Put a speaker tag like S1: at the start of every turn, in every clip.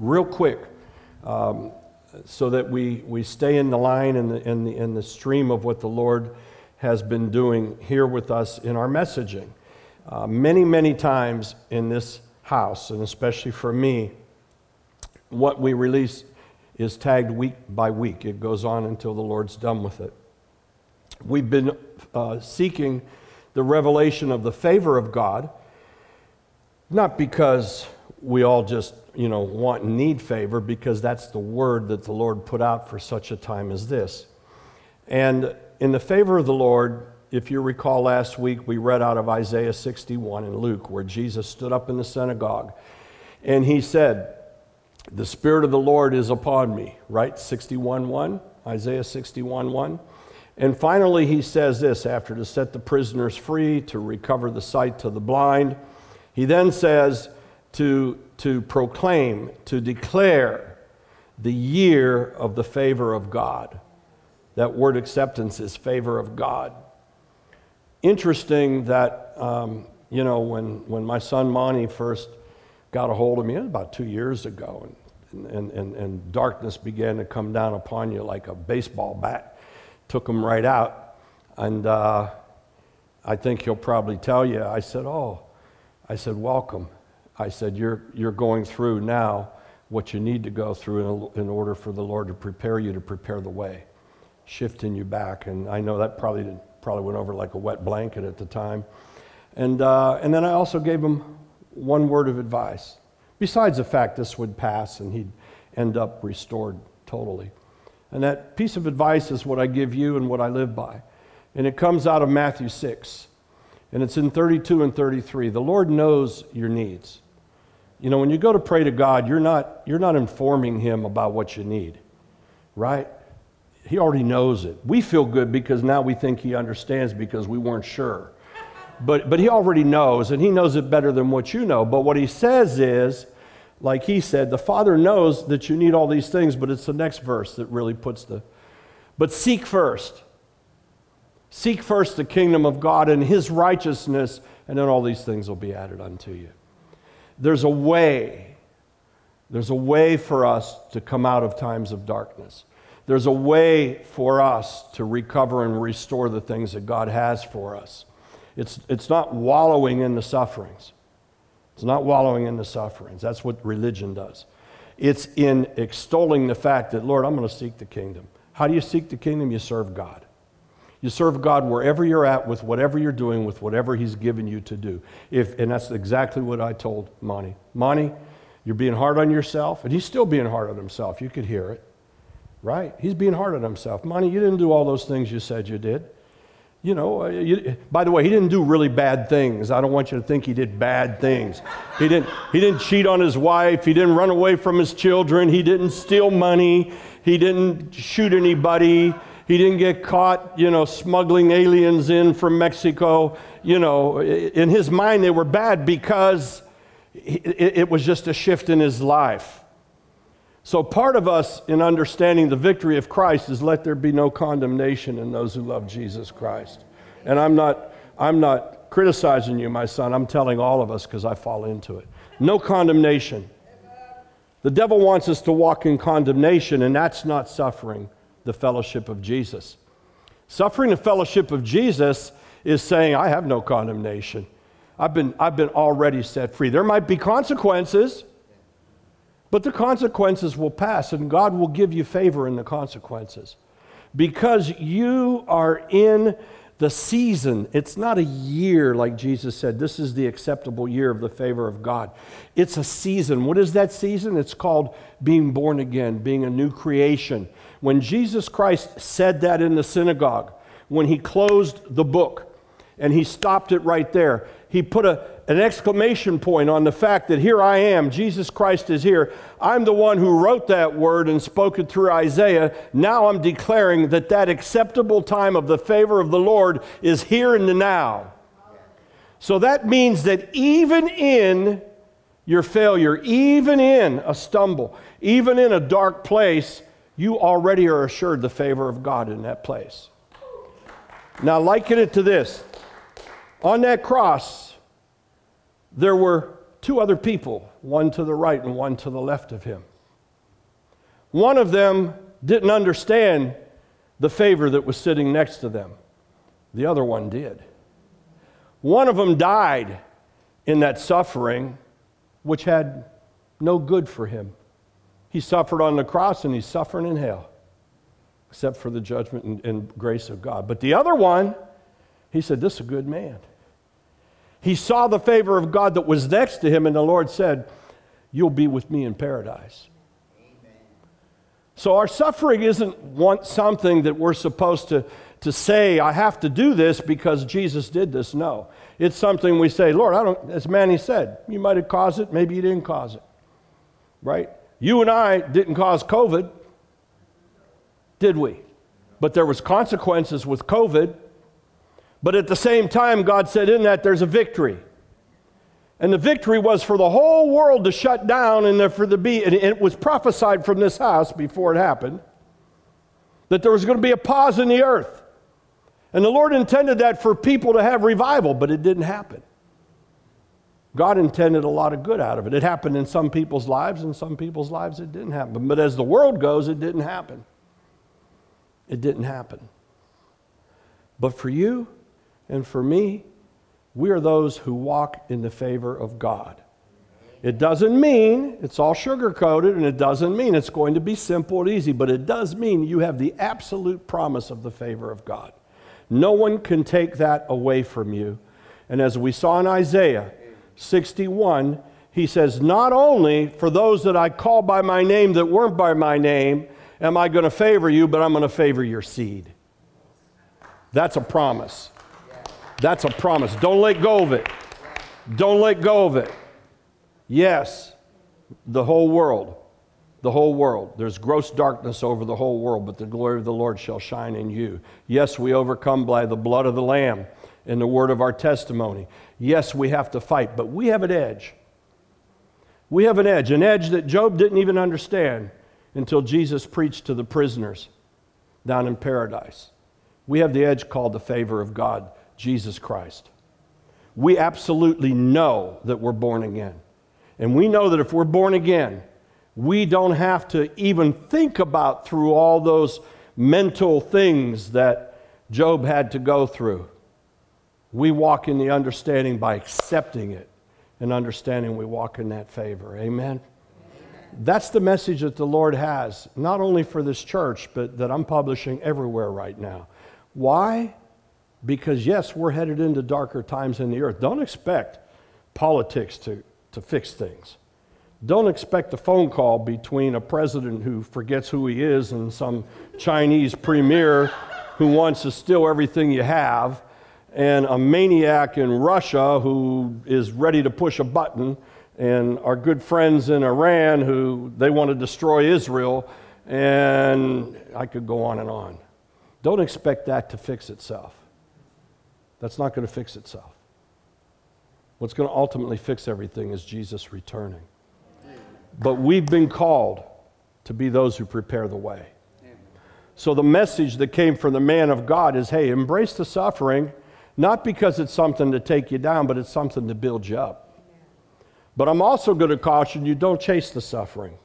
S1: real quick um, so that we, we stay in the line and the, in the, the stream of what the Lord has been doing here with us in our messaging. Uh, many, many times in this house, and especially for me, what we release is tagged week by week. It goes on until the Lord's done with it. We've been uh, seeking the revelation of the favor of God, not because we all just, you know, want and need favor, because that's the word that the Lord put out for such a time as this. And in the favor of the Lord, if you recall last week, we read out of Isaiah 61 in Luke, where Jesus stood up in the synagogue and he said, The Spirit of the Lord is upon me, right? 61 1, Isaiah 61 1. And finally, he says this after to set the prisoners free, to recover the sight to the blind. He then says to, to proclaim, to declare the year of the favor of God. That word acceptance is favor of God. Interesting that, um, you know, when, when my son Monty first got a hold of me, about two years ago, and, and, and, and darkness began to come down upon you like a baseball bat took him right out. And uh, I think he'll probably tell you, I said, Oh, I said, welcome. I said, You're, you're going through now what you need to go through in, in order for the Lord to prepare you to prepare the way, shifting you back. And I know that probably, did, probably went over like a wet blanket at the time. And, uh, and then I also gave him one word of advice, besides the fact this would pass and he'd end up restored totally. And that piece of advice is what I give you and what I live by. And it comes out of Matthew 6. And it's in 32 and 33. The Lord knows your needs. You know, when you go to pray to God, you're not, you're not informing Him about what you need, right? He already knows it. We feel good because now we think He understands because we weren't sure. But, but He already knows, and He knows it better than what you know. But what He says is, like he said, the Father knows that you need all these things, but it's the next verse that really puts the. But seek first. Seek first the kingdom of God and his righteousness, and then all these things will be added unto you. There's a way. There's a way for us to come out of times of darkness. There's a way for us to recover and restore the things that God has for us. It's, it's not wallowing in the sufferings. It's not wallowing in the sufferings. That's what religion does. It's in extolling the fact that, Lord, I'm going to seek the kingdom. How do you seek the kingdom? You serve God. You serve God wherever you're at, with whatever you're doing, with whatever He's given you to do. If, and that's exactly what I told Monty. Monty, you're being hard on yourself, and he's still being hard on himself. You could hear it, right? He's being hard on himself. Monty, you didn't do all those things you said you did you know, uh, you, by the way, he didn't do really bad things. I don't want you to think he did bad things. He didn't, he didn't cheat on his wife. He didn't run away from his children. He didn't steal money. He didn't shoot anybody. He didn't get caught, you know, smuggling aliens in from Mexico. You know, in his mind, they were bad because it was just a shift in his life. So, part of us in understanding the victory of Christ is let there be no condemnation in those who love Jesus Christ. And I'm not, I'm not criticizing you, my son. I'm telling all of us because I fall into it. No condemnation. The devil wants us to walk in condemnation, and that's not suffering the fellowship of Jesus. Suffering the fellowship of Jesus is saying, I have no condemnation. I've been, I've been already set free. There might be consequences. But the consequences will pass, and God will give you favor in the consequences. Because you are in the season. It's not a year, like Jesus said. This is the acceptable year of the favor of God. It's a season. What is that season? It's called being born again, being a new creation. When Jesus Christ said that in the synagogue, when he closed the book and he stopped it right there, he put a, an exclamation point on the fact that here I am, Jesus Christ is here. I'm the one who wrote that word and spoke it through Isaiah. Now I'm declaring that that acceptable time of the favor of the Lord is here in the now. So that means that even in your failure, even in a stumble, even in a dark place, you already are assured the favor of God in that place. Now, liken it to this on that cross, there were two other people one to the right and one to the left of him. One of them didn't understand the favor that was sitting next to them, the other one did. One of them died in that suffering, which had no good for him. He suffered on the cross and he's suffering in hell, except for the judgment and, and grace of God. But the other one, he said, This is a good man. He saw the favor of God that was next to him, and the Lord said, You'll be with me in paradise. So our suffering isn't want something that we're supposed to, to say, I have to do this because Jesus did this. No. It's something we say, Lord, I don't, as Manny said, you might have caused it, maybe you didn't cause it. Right? You and I didn't cause COVID, did we? But there was consequences with COVID. But at the same time, God said in that there's a victory. And the victory was for the whole world to shut down and for the be, and it was prophesied from this house before it happened that there was going to be a pause in the earth. And the Lord intended that for people to have revival, but it didn't happen. God intended a lot of good out of it. It happened in some people's lives, and some people's lives it didn't happen. But as the world goes, it didn't happen. It didn't happen. But for you, and for me, we are those who walk in the favor of God. It doesn't mean it's all sugar coated, and it doesn't mean it's going to be simple and easy, but it does mean you have the absolute promise of the favor of God. No one can take that away from you. And as we saw in Isaiah 61, he says, Not only for those that I call by my name that weren't by my name am I going to favor you, but I'm going to favor your seed. That's a promise. That's a promise. Don't let go of it. Don't let go of it. Yes, the whole world. The whole world. There's gross darkness over the whole world, but the glory of the Lord shall shine in you. Yes, we overcome by the blood of the Lamb and the word of our testimony. Yes, we have to fight, but we have an edge. We have an edge, an edge that Job didn't even understand until Jesus preached to the prisoners down in paradise. We have the edge called the favor of God. Jesus Christ. We absolutely know that we're born again. And we know that if we're born again, we don't have to even think about through all those mental things that Job had to go through. We walk in the understanding by accepting it and understanding we walk in that favor. Amen? Amen? That's the message that the Lord has, not only for this church, but that I'm publishing everywhere right now. Why? Because, yes, we're headed into darker times in the earth. Don't expect politics to, to fix things. Don't expect a phone call between a president who forgets who he is and some Chinese premier who wants to steal everything you have and a maniac in Russia who is ready to push a button and our good friends in Iran who they want to destroy Israel and I could go on and on. Don't expect that to fix itself. That's not going to fix itself. What's going to ultimately fix everything is Jesus returning. But we've been called to be those who prepare the way. So the message that came from the man of God is hey, embrace the suffering, not because it's something to take you down, but it's something to build you up. But I'm also going to caution you don't chase the suffering.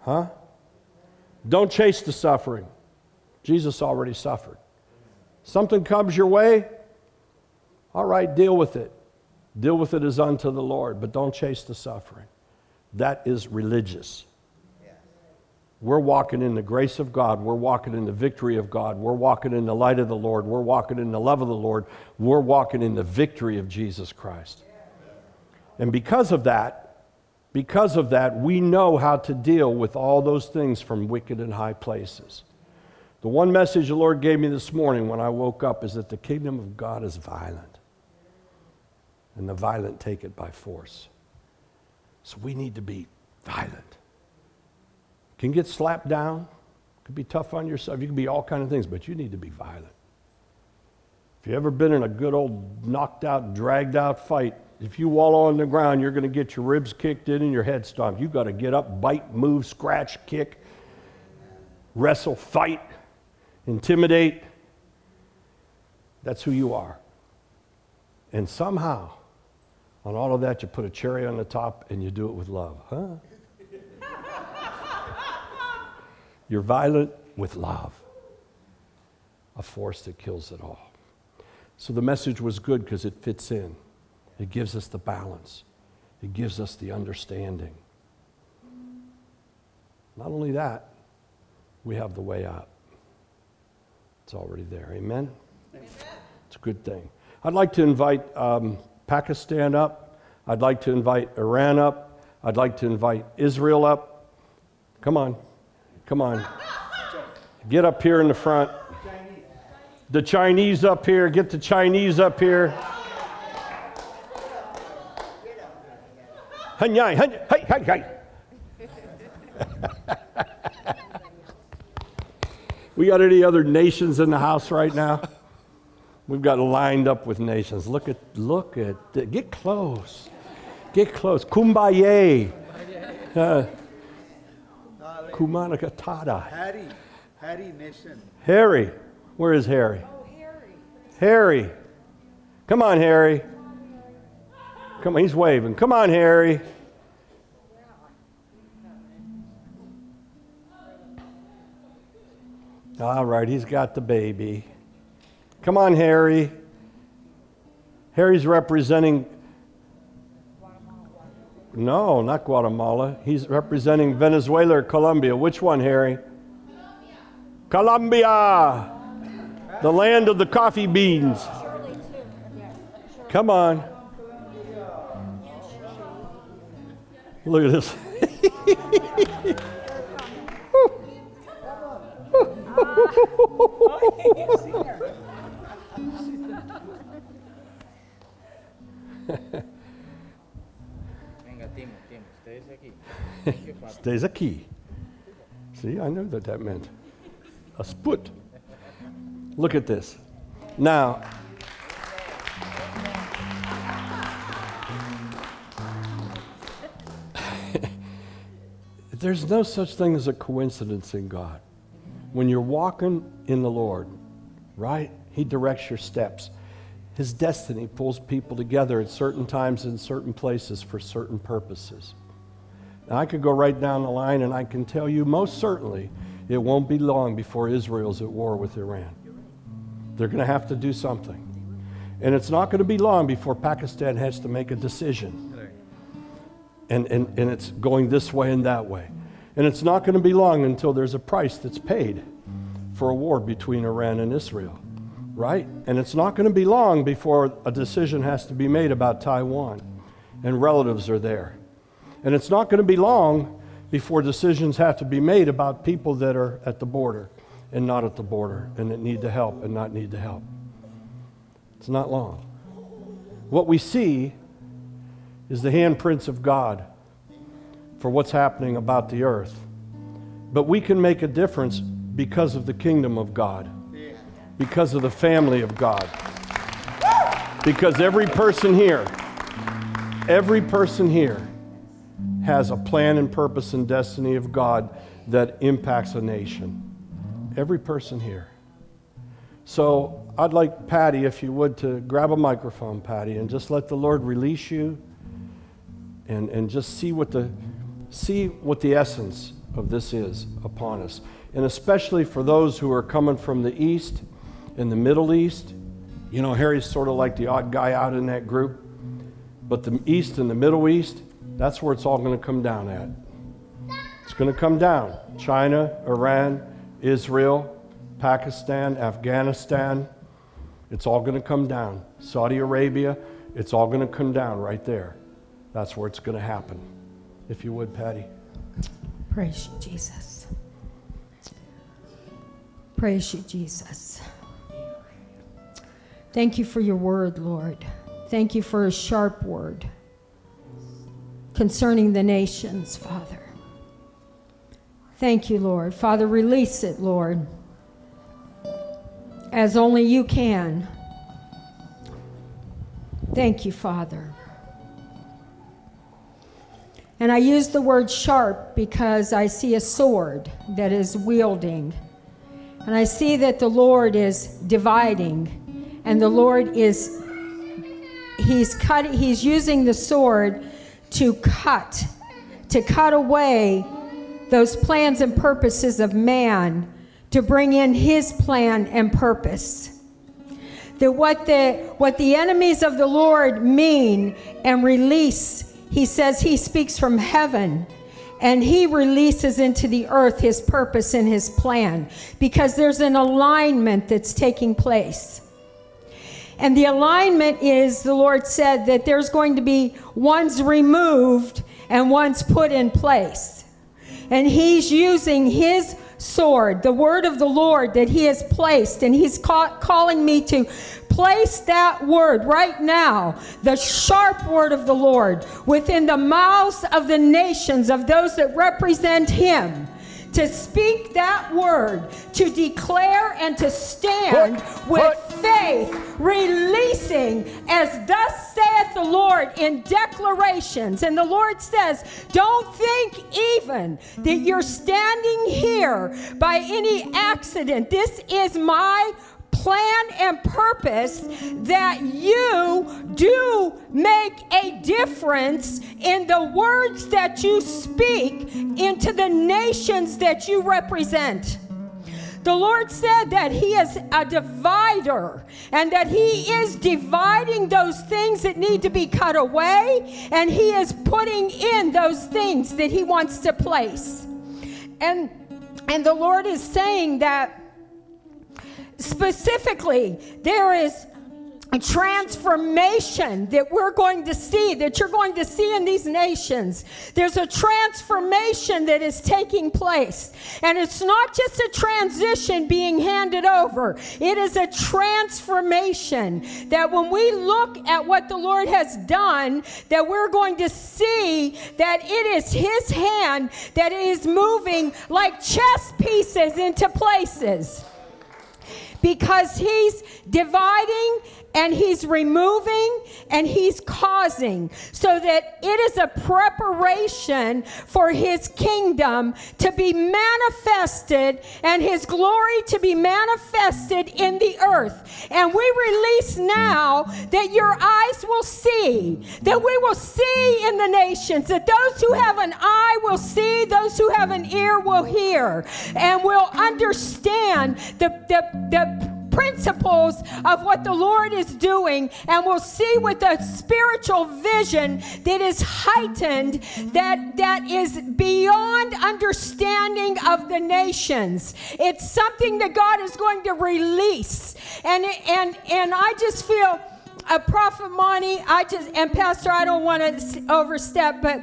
S1: Huh? Don't chase the suffering. Jesus already suffered. Something comes your way, all right, deal with it. Deal with it as unto the Lord, but don't chase the suffering. That is religious. We're walking in the grace of God. We're walking in the victory of God. We're walking in the light of the Lord. We're walking in the love of the Lord. We're walking in the victory of Jesus Christ. And because of that, because of that, we know how to deal with all those things from wicked and high places. The one message the Lord gave me this morning when I woke up is that the kingdom of God is violent, and the violent take it by force. So we need to be violent. You can get slapped down, could be tough on yourself, you can be all kind of things, but you need to be violent. If you've ever been in a good old knocked out, dragged out fight, if you wallow on the ground, you're going to get your ribs kicked in and your head stomped. You've got to get up, bite, move, scratch, kick, wrestle, fight intimidate. That's who you are. And somehow, On all of that, you put a cherry on the top and you do it with love, huh? You're violent with love, a force that kills it all. So the message was good because it fits in, it gives us the balance, it gives us the understanding. Not only that, we have the way out. It's already there. Amen? Amen. It's a good thing. I'd like to invite um, Pakistan up. I'd like to invite Iran up. I'd like to invite Israel up. Come on. Come on. Get up here in the front. The Chinese up here. Get the Chinese up here. Hey, hey, hey, we got any other nations in the house right now? We've got lined up with nations. Look at, look at, get close. Get close. Kumbaya. Uh, Kumanakatada.
S2: Harry. Harry Nation.
S1: Harry. Where is Harry? Oh, Harry. Harry. Come on, Harry. Come on, he's waving. Come on, Harry. All right, he's got the baby. Come on, Harry. Harry's representing. No, not Guatemala. He's representing Venezuela or Colombia. Which one, Harry? Colombia. Colombia. The land of the coffee beans. Come on. Look at this. Stays aqui. See, I knew that that meant a sput. Look at this. Now, there's no such thing as a coincidence in God. When you're walking in the Lord, right? He directs your steps. His destiny pulls people together at certain times in certain places for certain purposes. Now, I could go right down the line and I can tell you most certainly it won't be long before Israel's at war with Iran. They're going to have to do something. And it's not going to be long before Pakistan has to make a decision. And, and, and it's going this way and that way. And it's not going to be long until there's a price that's paid for a war between Iran and Israel, right? And it's not going to be long before a decision has to be made about Taiwan, and relatives are there. And it's not going to be long before decisions have to be made about people that are at the border and not at the border and that need the help and not need the help. It's not long. What we see is the handprints of God for what's happening about the earth. But we can make a difference because of the kingdom of God, because of the family of God. Because every person here, every person here has a plan and purpose and destiny of God that impacts a nation. Every person here. So I'd like Patty, if you would, to grab a microphone, Patty, and just let the Lord release you and, and just see what the see what the essence of this is upon us. And especially for those who are coming from the East and the Middle East. You know, Harry's sort of like the odd guy out in that group. But the East and the Middle East, that's where it's all going to come down at. It's going to come down. China, Iran, Israel, Pakistan, Afghanistan. It's all going to come down. Saudi Arabia, it's all going to come down right there. That's where it's going to happen. If you would, Patty.
S3: Praise you, Jesus. Praise you, Jesus. Thank you for your word, Lord. Thank you for a sharp word concerning the nations, Father. Thank you, Lord. Father, release it, Lord, as only you can. Thank you, Father. And I use the word sharp because I see a sword that is wielding. And I see that the Lord is dividing, and the Lord is, he's cut he's using the sword to cut to cut away those plans and purposes of man to bring in his plan and purpose. That what the what the enemies of the lord mean and release he says he speaks from heaven and he releases into the earth his purpose and his plan because there's an alignment that's taking place and the alignment is, the Lord said, that there's going to be ones removed and ones put in place. And He's using His sword, the word of the Lord that He has placed, and He's ca- calling me to place that word right now, the sharp word of the Lord, within the mouths of the nations, of those that represent Him to speak that word, to declare and to stand with faith, releasing as thus saith the Lord in declarations. And the Lord says, Don't think even that you're standing here by any accident. This is my plan and purpose that you do make a difference in the words that you speak into the nations that you represent. The Lord said that He is a divider and that He is dividing those things that need to be cut away and He is putting in those things that He wants to place. And, and the Lord is saying that specifically there is a transformation that we're going to see, that you're going to see in these nations. There's a transformation that is taking place. And it's not just a transition being handed over, it is a transformation that when we look at what the Lord has done, that we're going to see that it is His hand that is moving like chess pieces into places because he's dividing and he's removing and he's causing so that it is a preparation for his kingdom to be manifested and his glory to be manifested in the earth. And we release now that your eyes will see, that we will see in the nations, that those who have an eye will see, those who have an ear will hear, and will understand the, the, the principles of what the Lord is doing, and we'll see with a spiritual vision that is heightened, that, that is beyond understanding of the nations. It's something that God is going to release. And, and, and I just feel a prophet Monty, I just, and Pastor, I don't want to overstep, but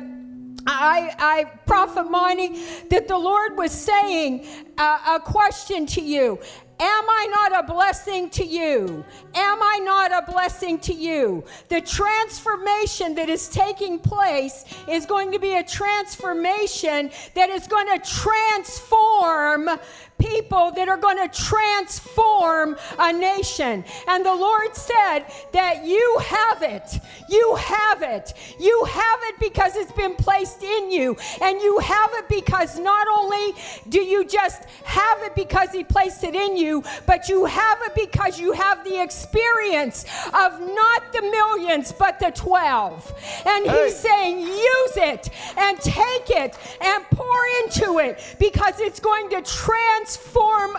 S3: I, I, Prophet Monty, that the Lord was saying uh, a question to you. Am I not a blessing to you? Am I not a blessing to you? The transformation that is taking place is going to be a transformation that is going to transform people that are going to transform a nation. And the Lord said that you have it. You have it. You have it because it's been placed in you. And you have it because not only do you just have it because He placed it in you, but you have it because you have the experience of not the millions, but the 12. And
S1: Hey.
S3: He's saying, use it and take it and pour into it because it's going to transform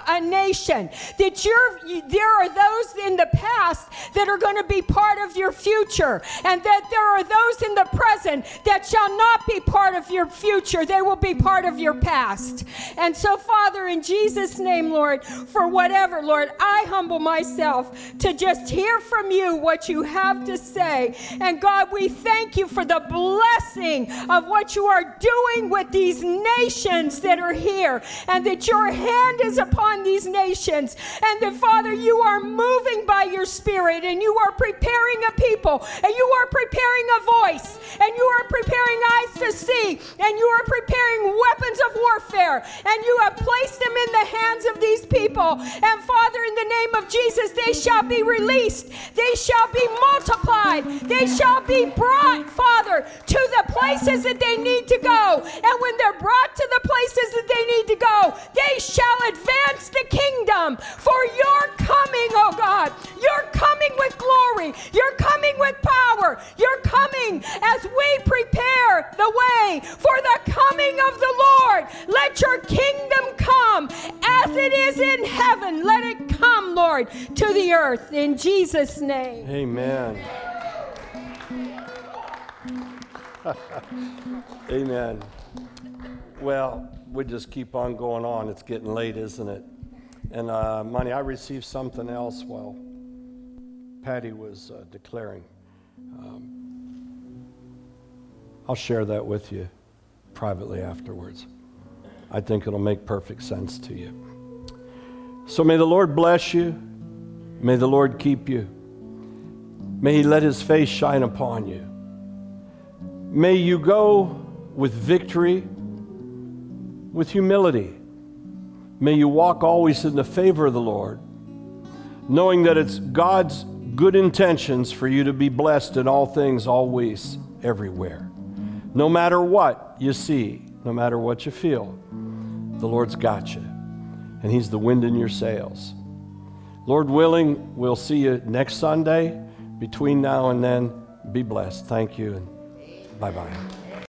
S3: a nation. That you're, there are those in the past that are going to be part of your future, and that there are those in the present that shall not be part of your future. They will be part of your past. And so, Father, in Jesus' name, Lord, for whatever, Lord, I humble myself to just hear from you what you have to say. And God, we thank you for the blessing of what you are doing with these nations that are here, and that your hand is upon these nations, and that, Father, you are moving by your Spirit, and you are preparing a people, and you are preparing a voice, and you are preparing eyes to see, and you are preparing weapons of warfare, and you have placed them in the hands of these people. And Father, in the name of Jesus, they shall be released, they shall be multiplied, they shall be brought, Father, to the places that they need to go. And when they're brought to the places that they need to go. They shall advance the kingdom. For you're coming, oh God. You're coming with glory. You're coming with power. You're coming as we prepare the way for the coming of the Lord. Let your kingdom come as it is in heaven. Let it come, Lord, to the earth in Jesus' name.
S1: Amen. Amen. Well, we just keep on going on. It's getting late, isn't it? And uh, Monty, I received something else while Patty was uh, declaring. Um, I'll share that with you privately afterwards. I think it'll make perfect sense to you. So may the Lord bless you. May the Lord keep you. May He let His face shine upon you. May you go with victory, with humility. May you walk always in the favor of the Lord, knowing that it's God's good intentions for you to be blessed in all things, always, everywhere. No matter what you see, no matter what you feel, the Lord's got you, and He's the wind in your sails. Lord willing, we'll see you next Sunday. Between now and then, be blessed. Thank you, and bye bye.